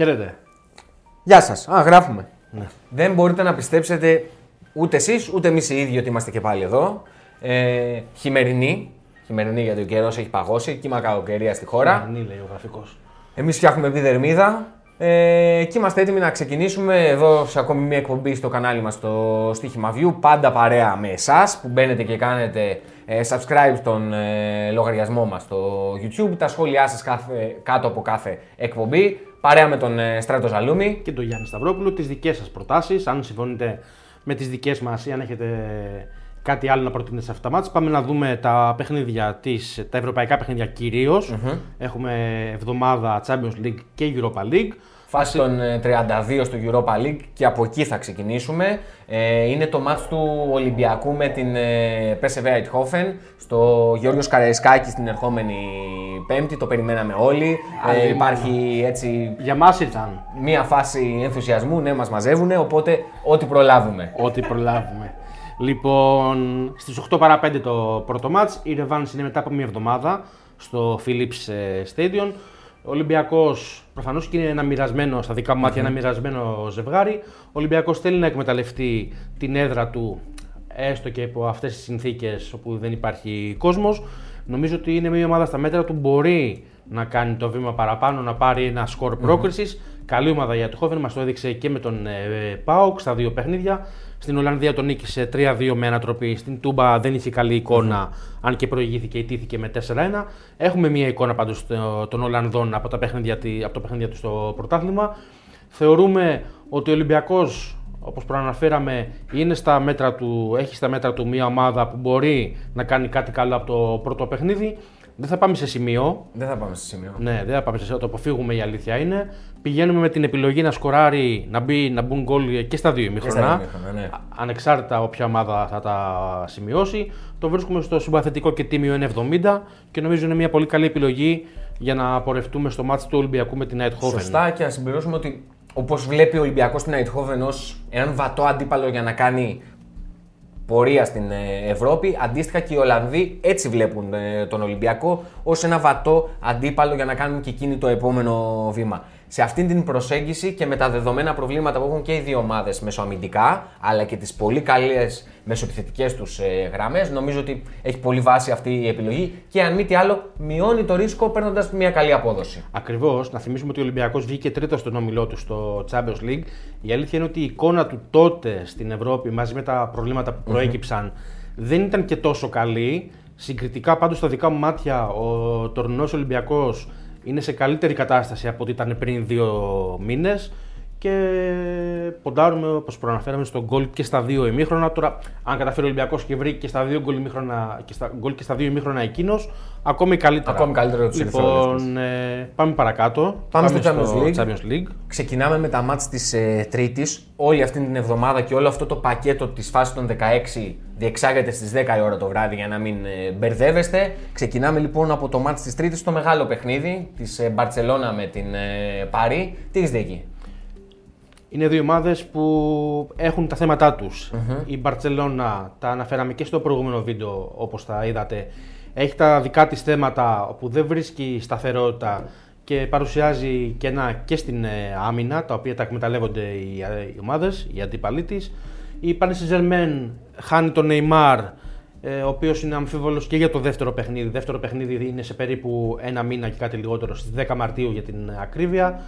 Χαίρετε. Γεια σας. Α, γράφουμε. Ναι. Δεν μπορείτε να πιστέψετε ούτε εσείς ούτε εμείς οι ίδιοι ότι είμαστε και πάλι εδώ. Ε, χειμερινή. Χειμερινή γιατί ο καιρός έχει παγώσει. Κύμα κακοκαιρία στη χώρα. Ναι, λέει ο γραφικός. Εμείς φτιάχνουμε επιδερμίδα. Ε, και είμαστε έτοιμοι να ξεκινήσουμε εδώ σε ακόμη μια εκπομπή στο κανάλι μας στο Στίχημα View. Πάντα παρέα με εσάς που μπαίνετε και κάνετε ε, subscribe στον ε, λογαριασμό μας στο YouTube. Τα σχόλιά σας κάθε, κάτω από κάθε εκπομπή. Παρέα με τον ε, Στράτο Ζαλούμι. Και τον Γιάννη Σταυρόπουλο, τις δικές σας προτάσεις. Αν συμφωνείτε με τις δικές μας ή αν έχετε κάτι άλλο να προτείνετε σε αυτά τα μάτια. Πάμε να δούμε τα παιχνίδια της, τα ευρωπαϊκά παιχνίδια κυρίως. Έχουμε εβδομάδα Champions League και Europa League. Φάση των ε, 32 στο Europa League και από εκεί θα ξεκινήσουμε. Ε, είναι το μάτς του Ολυμπιακού με την ε, PSV Eindhoven στο Γιώργος Καραϊσκάκης την ερχόμενη Πέμπτη. Το περιμέναμε όλοι. Ε, υπάρχει έτσι Για μας ήταν μία φάση ενθουσιασμού, ναι, μας μαζεύουν, οπότε ό,τι προλάβουμε. ό,τι προλάβουμε. Λοιπόν, στις 8 παρά 5 το πρώτο μάτς, η Revanche είναι μετά από μια εβδομάδα στο Philips ε, Stadium. Ο Ολυμπιακός προφανώς και είναι ένα μοιρασμένο, στα δικά μου μάτια, ένα μοιρασμένο ζευγάρι. Ο Ολυμπιακός θέλει να εκμεταλλευτεί την έδρα του, έστω και υπό αυτές τις συνθήκες όπου δεν υπάρχει κόσμος. Νομίζω ότι είναι μια ομάδα στα μέτρα του, μπορεί να κάνει το βήμα παραπάνω, να πάρει ένα σκορ πρόκρισης. Καλή ομάδα για το Χόβεν, μας το έδειξε και με τον ε, Πάοκ στα δύο παιχνίδια. Στην Ολλανδία τον νίκησε 3-2 με ανατροπή. Στην Τούμπα δεν είχε καλή εικόνα, αν και προηγήθηκε ή τήθηκε με 4-1. Έχουμε μια εικόνα πάντως των Ολλανδών από, τα παιχνίδια, τη- από το παιχνίδια τους στο πρωτάθλημα. Θεωρούμε ότι ο Ολυμπιακός, όπως προαναφέραμε, είναι στα μέτρα του, έχει στα μέτρα του μια ομάδα που μπορεί να κάνει κάτι καλό από το πρώτο παιχνίδι. Δεν θα πάμε σε σημείο, Δεν θα πάμε σε σημείο. ναι, δεν θα πάμε σε αυτό, το αποφύγουμε η αλήθεια είναι. Πηγαίνουμε με την επιλογή να σκοράρει, να, μπει, να μπουν γκολ και στα δύο στα ημίχρονα. δύο ημίχρονα, ναι. Α- Ανεξάρτητα όποια ομάδα θα τα σημειώσει. Το βρίσκουμε στο συμπαθητικό και τίμιο 1,70 και νομίζω είναι μια πολύ καλή επιλογή για να πορευτούμε στο μάτι του Ολυμπιακού με την Eindhoven. Σωστά και να συμπληρώσουμε ότι όπως βλέπει ο Ολυμπιακός την Eindhoven ως έναν βατό αντίπαλο για να κάνει πορεία στην ε, Ευρώπη, αντίστοιχα και οι Ολλανδοί έτσι βλέπουν ε, τον Ολυμπιακό ως ένα βατό αντίπαλο για να κάνουν και εκείνοι το επόμενο βήμα. Σε αυτήν την προσέγγιση και με τα δεδομένα προβλήματα που έχουν και οι δύο ομάδες μεσοαμυντικά, αλλά και τις πολύ καλές μεσοεπιθετικές τους ε, γραμμές, νομίζω ότι έχει πολύ βάση αυτή η επιλογή και αν μη τι άλλο, μειώνει το ρίσκο παίρνοντας μια καλή απόδοση. Ακριβώς, να θυμίσουμε ότι ο Ολυμπιακός βγήκε τρίτος στον όμιλό του στο Champions League. Η αλήθεια είναι ότι η εικόνα του τότε στην Ευρώπη μαζί με τα προβλήματα που προεκυψαν δεν ήταν και τόσο καλή. Συγκριτικά πάντως στα δικά μου μάτια ο τωρινός Ολυμπιακός είναι σε καλύτερη κατάσταση από ό,τι ήταν πριν δύο μήνες και ποντάρουμε όπως προαναφέραμε στον γκολ και στα δύο ημίχρονα. Τώρα, αν καταφέρει ο Ολυμπιακός και βρει και στα δύο γκολ, ημίχρονα, και στα, γκολ και στα δύο ημίχρονα εκείνος, ακόμη καλύτερα. Ακόμη καλύτερο τους Λοιπόν, ε, πάμε παρακάτω. Πάμε στο Champions League. Champions League. Ξεκινάμε με τα μάτς της ε, Τρίτης. Όλη αυτή την εβδομάδα και όλο αυτό το πακέτο της φάσης των 16 διεξάγεται στις 10 η ώρα το βράδυ για να μην ε, μπερδεύεστε. Ξεκινάμε λοιπόν από το μάτς της Τρίτης, το μεγάλο παιχνίδι της ε, Μπαρτσελώνα με την ε, Παρή. Τι έχεις δει εκεί; Είναι δύο ομάδες που έχουν τα θέματα τους. Η Μπαρσελόνα, τα αναφέραμε και στο προηγούμενο βίντεο όπως τα είδατε, έχει τα δικά της θέματα όπου δεν βρίσκει σταθερότητα και παρουσιάζει κενά και στην ε, άμυνα, τα οποία τα εκμεταλλεύονται οι, ε, οι ομάδες, οι αντίπαλοι της. Η Paris Saint-Germain χάνει τον Neymar, ε, ο οποίος είναι αμφίβολος και για το δεύτερο παιχνίδι. Δεύτερο παιχνίδι είναι σε περίπου ένα μήνα και κάτι λιγότερο στις 10 Μαρτίου για την ακρίβεια.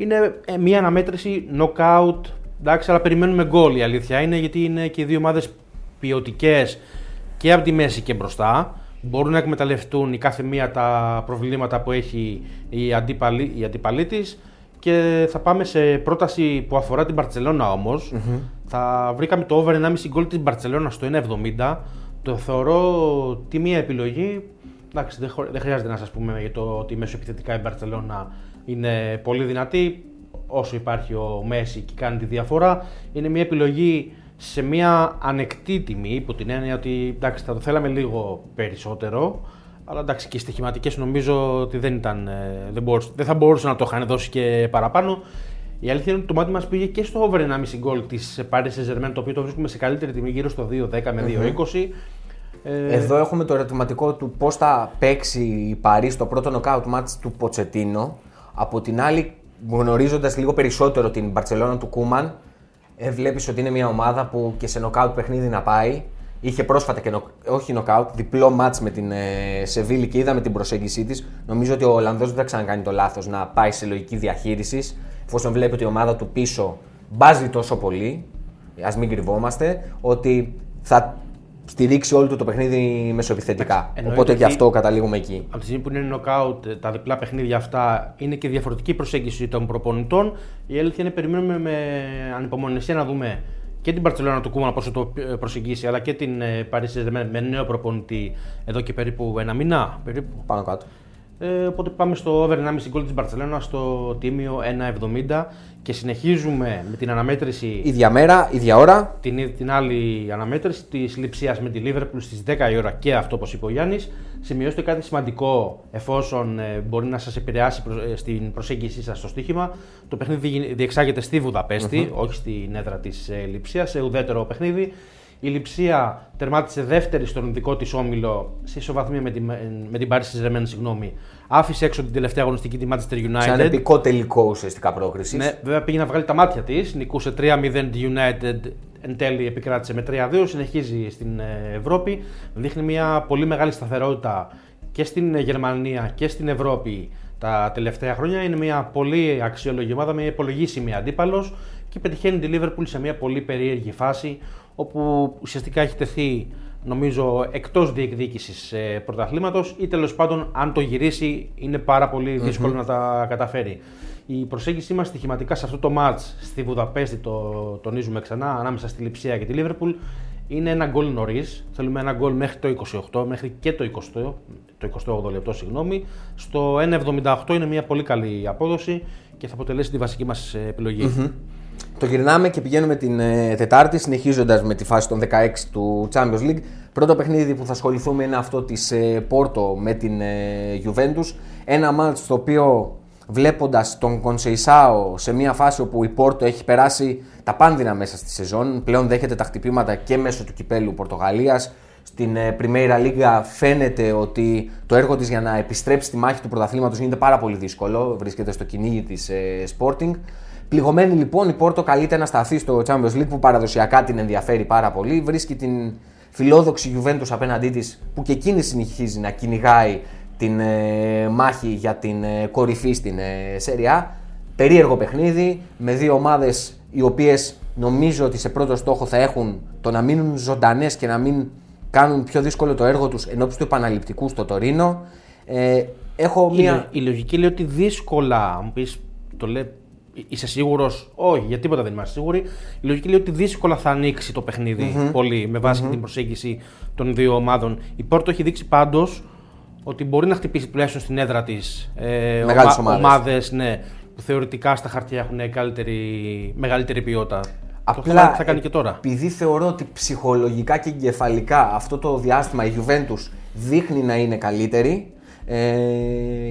Είναι ε, μια αναμέτρηση knockout. Εντάξει, αλλά περιμένουμε γκολ η αλήθεια είναι γιατί είναι και οι δύο ομάδες ποιοτικές και από τη μέση και μπροστά. Μπορούν να εκμεταλλευτούν η κάθε μία τα προβλήματα που έχει η αντίπαλη, η αντίπαλή της και θα πάμε σε πρόταση που αφορά την Μπαρτσελώνα όμως. Θα βρήκαμε το over 1,5 γκολ της Μπαρτσελώνα στο 1,70. Το θεωρώ τη μία επιλογή. Εντάξει, δεν, χω- δεν χρειάζεται να σας πούμε για το ότι μέσω επιθετικά η Μπαρτσελώνα είναι πολύ δυνατή. Όσο υπάρχει ο Μέση και κάνει τη διαφορά, είναι μια επιλογή σε μια ανεκτή τιμή, υπό την έννοια ότι εντάξει, θα το θέλαμε λίγο περισσότερο. Αλλά εντάξει, και οι στοιχηματικές νομίζω ότι δεν, ήταν, ε, δεν, μπορούσε, δεν θα μπορούσε να το είχαν δώσει και παραπάνω. Η αλήθεια είναι ότι το μάτι μας πήγε και στο over 1,5 γκολ της Paris Saint-Germain, το οποίο το βρίσκουμε σε καλύτερη τιμή γύρω στο 2,10 με 2,20. Ε, Εδώ έχουμε το ερωτηματικό του πώς θα παίξει η Παρή στο πρώτο knockout match του Ποτσετίνο. Από την άλλη, γνωρίζοντας λίγο περισσότερο την Μπαρσελόνα του Κούμαν, ε, βλέπεις ότι είναι μια ομάδα που και σε νοκάουτ παιχνίδι να πάει. Είχε πρόσφατα και νο, όχι νοκάουτ, διπλό μάτς με την ε, Σεβίλη και είδαμε την προσέγγιση της. Νομίζω ότι ο Ολλανδός δεν θα ξανακάνει το λάθος να πάει σε λογική διαχείρισης, εφόσον βλέπει ότι η ομάδα του πίσω μπάζει τόσο πολύ. Α μην κρυβόμαστε, ότι θα στηρίξει όλο το παιχνίδι μεσοεπιθετικά. Οπότε και αυτό καταλήγουμε εκεί. Από τη στιγμή που είναι νοκάουτ, τα διπλά παιχνίδια αυτά είναι και διαφορετική προσέγγιση των προπονητών. Η αλήθεια είναι περιμένουμε με ανυπομονησία να δούμε και την Παρσελόνα του Κούμανα πόσο το προσεγγίσει, αλλά και την Παρίσι με νέο προπονητή εδώ και περίπου ένα μήνα. Περίπου. Πάνω κάτω. Ε, οπότε πάμε στο over 1,5 γκολ της Μπαρσελόνα στο τίμιο 1,70 και συνεχίζουμε με την αναμέτρηση. Ίδια μέρα, ίδια ώρα. Την, την άλλη αναμέτρηση της λειψία με τη Λίβερπουλ στις 10 η ώρα και αυτό όπως είπε ο Γιάννης. Σημειώστε κάτι σημαντικό εφόσον ε, μπορεί να σας επηρεάσει προς, ε, στην προσέγγιση σας στο στοίχημα. Το παιχνίδι διεξάγεται στη βουδαπεστη όχι στην έδρα της ε, λειψία, σε ουδέτερο παιχνίδι. Η Λιψία τερμάτισε δεύτερη στον δικό της όμιλο σε ισοβαθμία με την, με την Paris saint συγγνώμη. Άφησε έξω την τελευταία αγωνιστική της Manchester United. Σαν επικό τελικό ουσιαστικά πρόκρισης. Ναι, βέβαια πήγε να βγάλει τα μάτια της. Νικούσε 3-0 τη United. Εν τέλει επικράτησε με 3-2. Συνεχίζει στην ε, Ευρώπη. Δείχνει μια πολύ μεγάλη σταθερότητα και στην Γερμανία και στην Ευρώπη τα τελευταία χρόνια. Είναι μια πολύ αξιόλογη ομάδα με υπολογίσιμη αντίπαλος και πετυχαίνει τη Liverpool σε μια πολύ περίεργη φάση όπου ουσιαστικά έχει τεθεί νομίζω εκτός διεκδίκησης ε, πρωταθλήματος ή τέλος πάντων αν το γυρίσει είναι πάρα πολύ να τα καταφέρει. Η προσέγγιση μας στοιχηματικά σε αυτό το μάτς στη Βουδαπέστη, το τονίζουμε ξανά, ανάμεσα στη Λιψία και τη Λίβερπουλ, είναι ένα γκολ νωρίς. Θέλουμε ένα γκολ μέχρι το 28, μέχρι και το 20, το 28 λεπτό, συγγνώμη. Στο 1,78 είναι μια πολύ καλή απόδοση και θα αποτελέσει τη βασική μας επιλογη το γυρνάμε και πηγαίνουμε την ε, Τετάρτη, συνεχίζοντας με τη φάση των 16 του Champions League. Πρώτο παιχνίδι που θα ασχοληθούμε είναι αυτό της ε, Πόρτο με την ε, Juventus. Ένα μάτς στο οποίο βλέποντας τον Κονσεϊσάο σε μια φάση όπου η Πόρτο έχει περάσει τα πάνδυνα μέσα στη σεζόν, πλέον δέχεται τα χτυπήματα και μέσω του κυπέλου Πορτογαλίας. Στην Πριμέιρα Λίγκα φαίνεται ότι το έργο της για να επιστρέψει στη μάχη του πρωταθλήματος γίνεται πάρα πολύ δύσκολο, βρίσκεται στο κυνήγι της Sporting. Πληγωμένη λοιπόν η Πόρτο καλείται να σταθεί στο Champions League που παραδοσιακά την ενδιαφέρει πάρα πολύ. Βρίσκει την φιλόδοξη Juventus απέναντί της που και εκείνη συνεχίζει να κυνηγάει την ε, μάχη για την ε, κορυφή στην ε, Σεριά. Περίεργο παιχνίδι με δύο ομάδες οι οποίες νομίζω ότι σε πρώτο στόχο θα έχουν το να μείνουν ζωντανές και να μην κάνουν πιο δύσκολο το έργο τους εν του επαναληπτικού στο Τωρίνο. Ε, έχω μια... η, η λογική λέει ότι δύσκολα, μου πεις, το λέει Είσαι σίγουρος, Όχι, για τίποτα δεν είμαστε σίγουροι. Η λογική λέει ότι δύσκολα θα ανοίξει το παιχνιδι πολύ με βαση την προσέγγιση των δύο ομάδων. Η Πόρτο έχει δείξει πάντως ότι μπορεί να χτυπήσει τουλάχιστον στην έδρα της ε, ομάδες ναι, που θεωρητικά στα χαρτιά έχουν καλύτερη, μεγαλύτερη ποιότητα. Απλά το θα κάνει και τώρα. Επειδή θεωρώ ότι ψυχολογικά και εγκεφαλικά αυτό το διάστημα η Juventus δείχνει να είναι καλύτερη ε,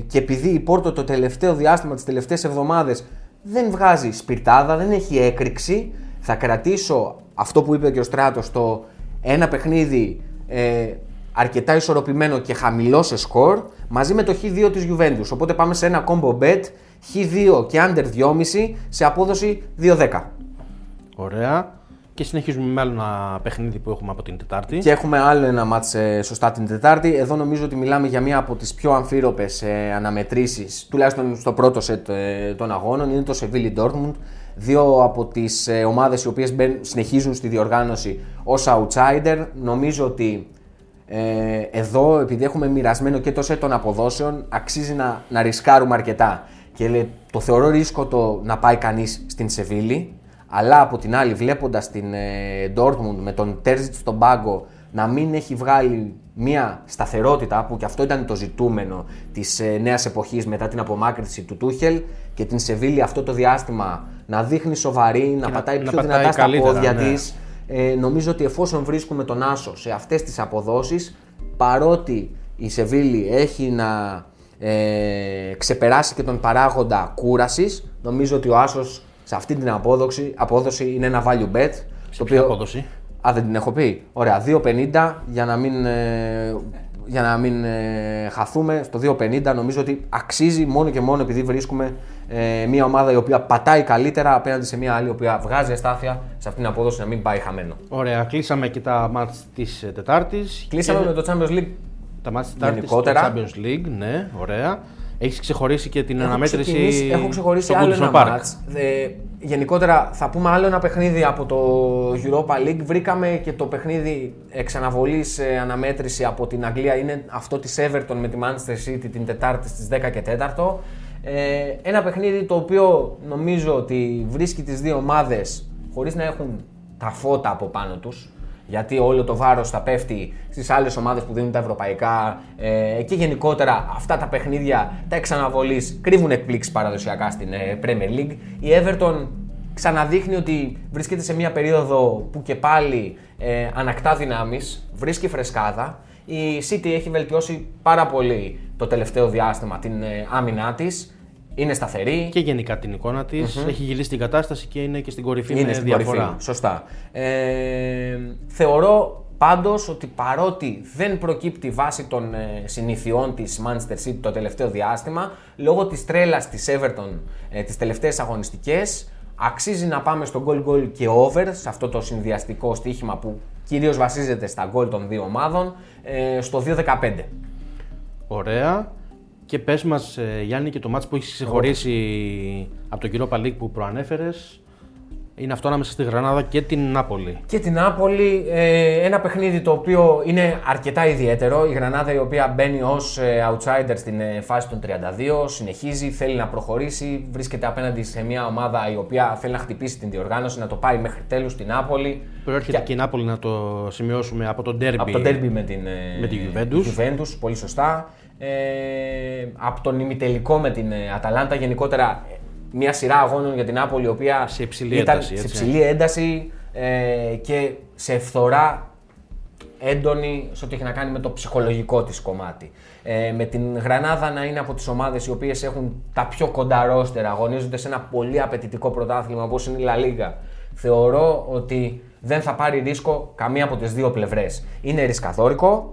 και επειδή η Πόρτο το τελευταίο διάστημα, τις τελευταίες εβδομάδες δεν βγάζει σπιρτάδα, δεν έχει έκρηξη. Θα κρατήσω αυτό που είπε και ο Στράτος, το ένα παιχνίδι ε, αρκετά ισορροπημένο και χαμηλό σε σκορ, μαζί με το Χ2 της Juventus. Οπότε πάμε σε ένα combo bet, Χ2 και under 2,5 σε απόδοση 2,10. Ωραία και συνεχίζουμε με άλλο ένα παιχνίδι που έχουμε από την Τετάρτη. Και έχουμε άλλο ένα μάτς ε, σωστά την Τετάρτη. Εδώ νομίζω ότι μιλάμε για μία από τις πιο αμφίροπες ε, αναμετρήσεις, τουλάχιστον στο πρώτο σετ ε, των αγώνων, είναι το Seville Dortmund. Δύο από τις ε, ομάδες οι οποίες συνεχίζουν στη διοργάνωση ως outsider. Νομίζω ότι ε, εδώ, επειδή έχουμε μοιρασμένο και το σετ των αποδόσεων, αξίζει να, να ρισκάρουμε αρκετά. Και το θεωρώ ρίσκο το να πάει κανείς στην Σεβίλη, αλλά από την άλλη, βλέποντας την ε, Dortmund με τον Τέρζιτ στον πάγκο να μην έχει βγάλει μια σταθερότητα που και αυτό ήταν το ζητούμενο της ε, νέας εποχής μετά την απομάκρυνση του Τούχελ και την Σεβίλη αυτό το διάστημα να δείχνει σοβαρή, να, πατάει πιο δυνατά στα πόδια ναι. της. Ε, νομίζω ότι εφόσον βρίσκουμε τον Άσο σε αυτές τις αποδόσεις, παρότι η Σεβίλη έχει να ε, ξεπεράσει και τον παράγοντα κούρασης, νομίζω ότι ο Άσος σε αυτή την απόδοση, απόδοση είναι ένα value bet. Σε το οποίο... απόδοση; Α, δεν την έχω πει. Ωραία, 2,50 για να μην. Ε, για να μην ε, χαθούμε στο 2.50. Νομίζω ότι αξίζει μόνο και μόνο επειδή βρίσκουμε ε, μια ομάδα η οποία πατάει καλύτερα απέναντι σε μια άλλη η οποία βγάζει αστάθεια σε αυτήν την απόδοση να μην πάει χαμένο. Ωραία, κλείσαμε και τα μάτς της Τετάρτης. Κλείσαμε και... με το Champions League. Τα μάτς της Τετάρτης στο Champions League, ναι, ωραία. Έχεις ξεχωρίσει και την έχω αναμέτρηση. Έχω ξεχωρίσει άλλο ένα μάτς. Ε, γενικότερα θα πούμε άλλο ένα παιχνίδι από το Europa League. Βρήκαμε και το παιχνίδι εξαναβολής ε, αναμέτρηση από την Αγγλία. Είναι αυτό της Everton με τη Manchester City την Τετάρτη στις 10 και 4. Ε, ένα παιχνίδι το οποίο νομίζω ότι βρίσκει τις δύο ομάδες χωρίς να έχουν τα φώτα από πάνω τους γιατί όλο το βάρος θα πέφτει στις άλλες ομάδες που δίνουν τα ευρωπαϊκά ε, και γενικότερα αυτά τα παιχνίδια τα εξαναβολής κρύβουν εκπλήξεις παραδοσιακά στην ε, Premier League. Η Everton ξαναδείχνει ότι βρίσκεται σε μια περίοδο που και πάλι ε, ανακτά δυνάμεις, βρίσκει φρεσκάδα. Η City έχει βελτιώσει πάρα πολύ το τελευταίο διάστημα την ε, άμυνά της είναι σταθερή. Και γενικά την εικόνα της. Έχει γυρίσει την κατάσταση και είναι και στην κορυφή είναι με στην διαφορά. Κορυφή. Σωστά. Ε, θεωρώ πάντως ότι παρότι δεν προκύπτει βάση των ε, συνηθιών της Manchester City το τελευταίο διάστημα, λόγω της τρέλας της Everton ε, τις τελευταίες αγωνιστικές, αξίζει να πάμε στο goal goal και over σε αυτό το συνδυαστικό στοίχημα που κυρίως βασίζεται στα goal των δύο ομάδων ε, στο 2-15. Ωραία. Και πες μας, ε, Γιάννη, και το μάτσο που έχεις ξεχωρίσει από τον κύριο Παλίκ που προανέφερες. Είναι αυτό ανάμεσα στη Γρανάδα και την Νάπολη. Και την Νάπολη, ε, ένα παιχνίδι το οποίο είναι αρκετά ιδιαίτερο. Η Γρανάδα η οποία μπαίνει ως ε, outsider στην φάση των 32, συνεχίζει, θέλει να προχωρήσει, βρίσκεται απέναντι σε μια ομάδα η οποία θέλει να χτυπήσει την διοργάνωση, να το πάει μέχρι τέλους στην Νάπολη. Προέρχεται και... και η Νάπολη να το σημειώσουμε από τον Derby. Από τον Derby με την, με την Juventus. Juventus, πολύ σωστά ε, από τον ημιτελικό με την ε, Αταλάντα. Γενικότερα μια σειρά αγώνων για την Άπολη, η οποία σε υψηλή ήταν ένταση, σε υψηλή ένταση ε, και σε φθορά έντονη σε ό,τι έχει να κάνει με το ψυχολογικό της κομμάτι. Ε, με την Γρανάδα να είναι από τις ομάδες οι οποίες έχουν τα πιο κοντά ρόστερα, αγωνίζονται σε ένα πολύ απαιτητικό πρωτάθλημα όπως είναι η Λα Λίγα. Θεωρώ ότι δεν θα πάρει ρίσκο καμία από τις δύο πλευρές. Είναι ρισκαδόρικο,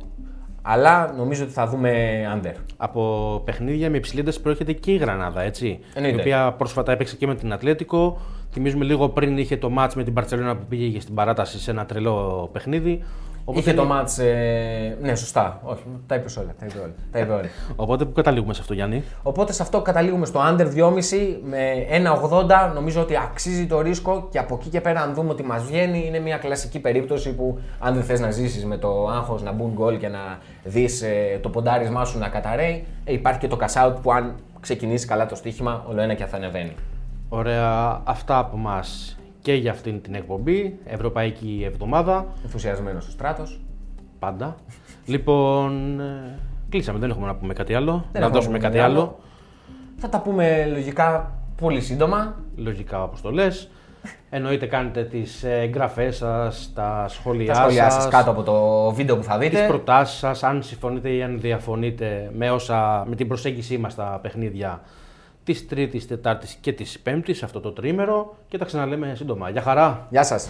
αλλά νομίζω ότι θα δούμε under. Από παιχνίδια με υψηλή ένταση προέρχεται και η Γρανάδα, έτσι. Εννοείται. Η οποία πρόσφατα έπαιξε και με την Ατλέτικο. Θυμίζουμε λίγο πριν είχε το μάτς με την Παρσελόνα που πήγε στην παράταση σε ένα τρελό παιχνίδι. Οπότε Είχε το μάτς, ε... ναι σωστά, όχι, τα είπε όλα, τα είπε όλα. Τα είπε όλα. Οπότε που καταλήγουμε σε αυτό Γιάννη; Οπότε σε αυτό καταλήγουμε στο under 2,5 με 1,80 νομίζω ότι αξίζει το ρίσκο και από εκεί και πέρα αν δούμε ότι μας βγαίνει είναι μια κλασική περίπτωση που αν δεν θες να ζήσεις με το άγχος να μπουν γκολ και να δεις ε, το ποντάρισμά σου να καταραίει ε, υπάρχει και το cash out που αν ξεκινήσει καλά το στοίχημα όλο ένα και θα ανεβαίνει. Ωραία, αυτά από μας και για αυτήν την εκπομπή, Ευρωπαϊκή Εβδομάδα. Ενθουσιασμένος ο στράτος. Πάντα. λοιπόν, ε, κλείσαμε, δεν έχουμε να πούμε κάτι άλλο. Δεν να δώσουμε κάτι άλλο. Θα τα πούμε λογικά πολύ σύντομα. Λογικά όπως το λες. Εννοείται κάνετε τις εγγραφές σας, τα σχόλιά σα. Τα σχόλιά σας κάτω από το βίντεο που θα δείτε. Τις προτάσεις σας, αν συμφωνείτε ή αν διαφωνείτε με, όσα, με την προσέγγιση μας στα παιχνίδια της Τρίτης, Τετάρτης και της Πέμπτης, αυτό το τρίμερο και τα ξαναλέμε σύντομα. Γεια χαρά! Γεια σας!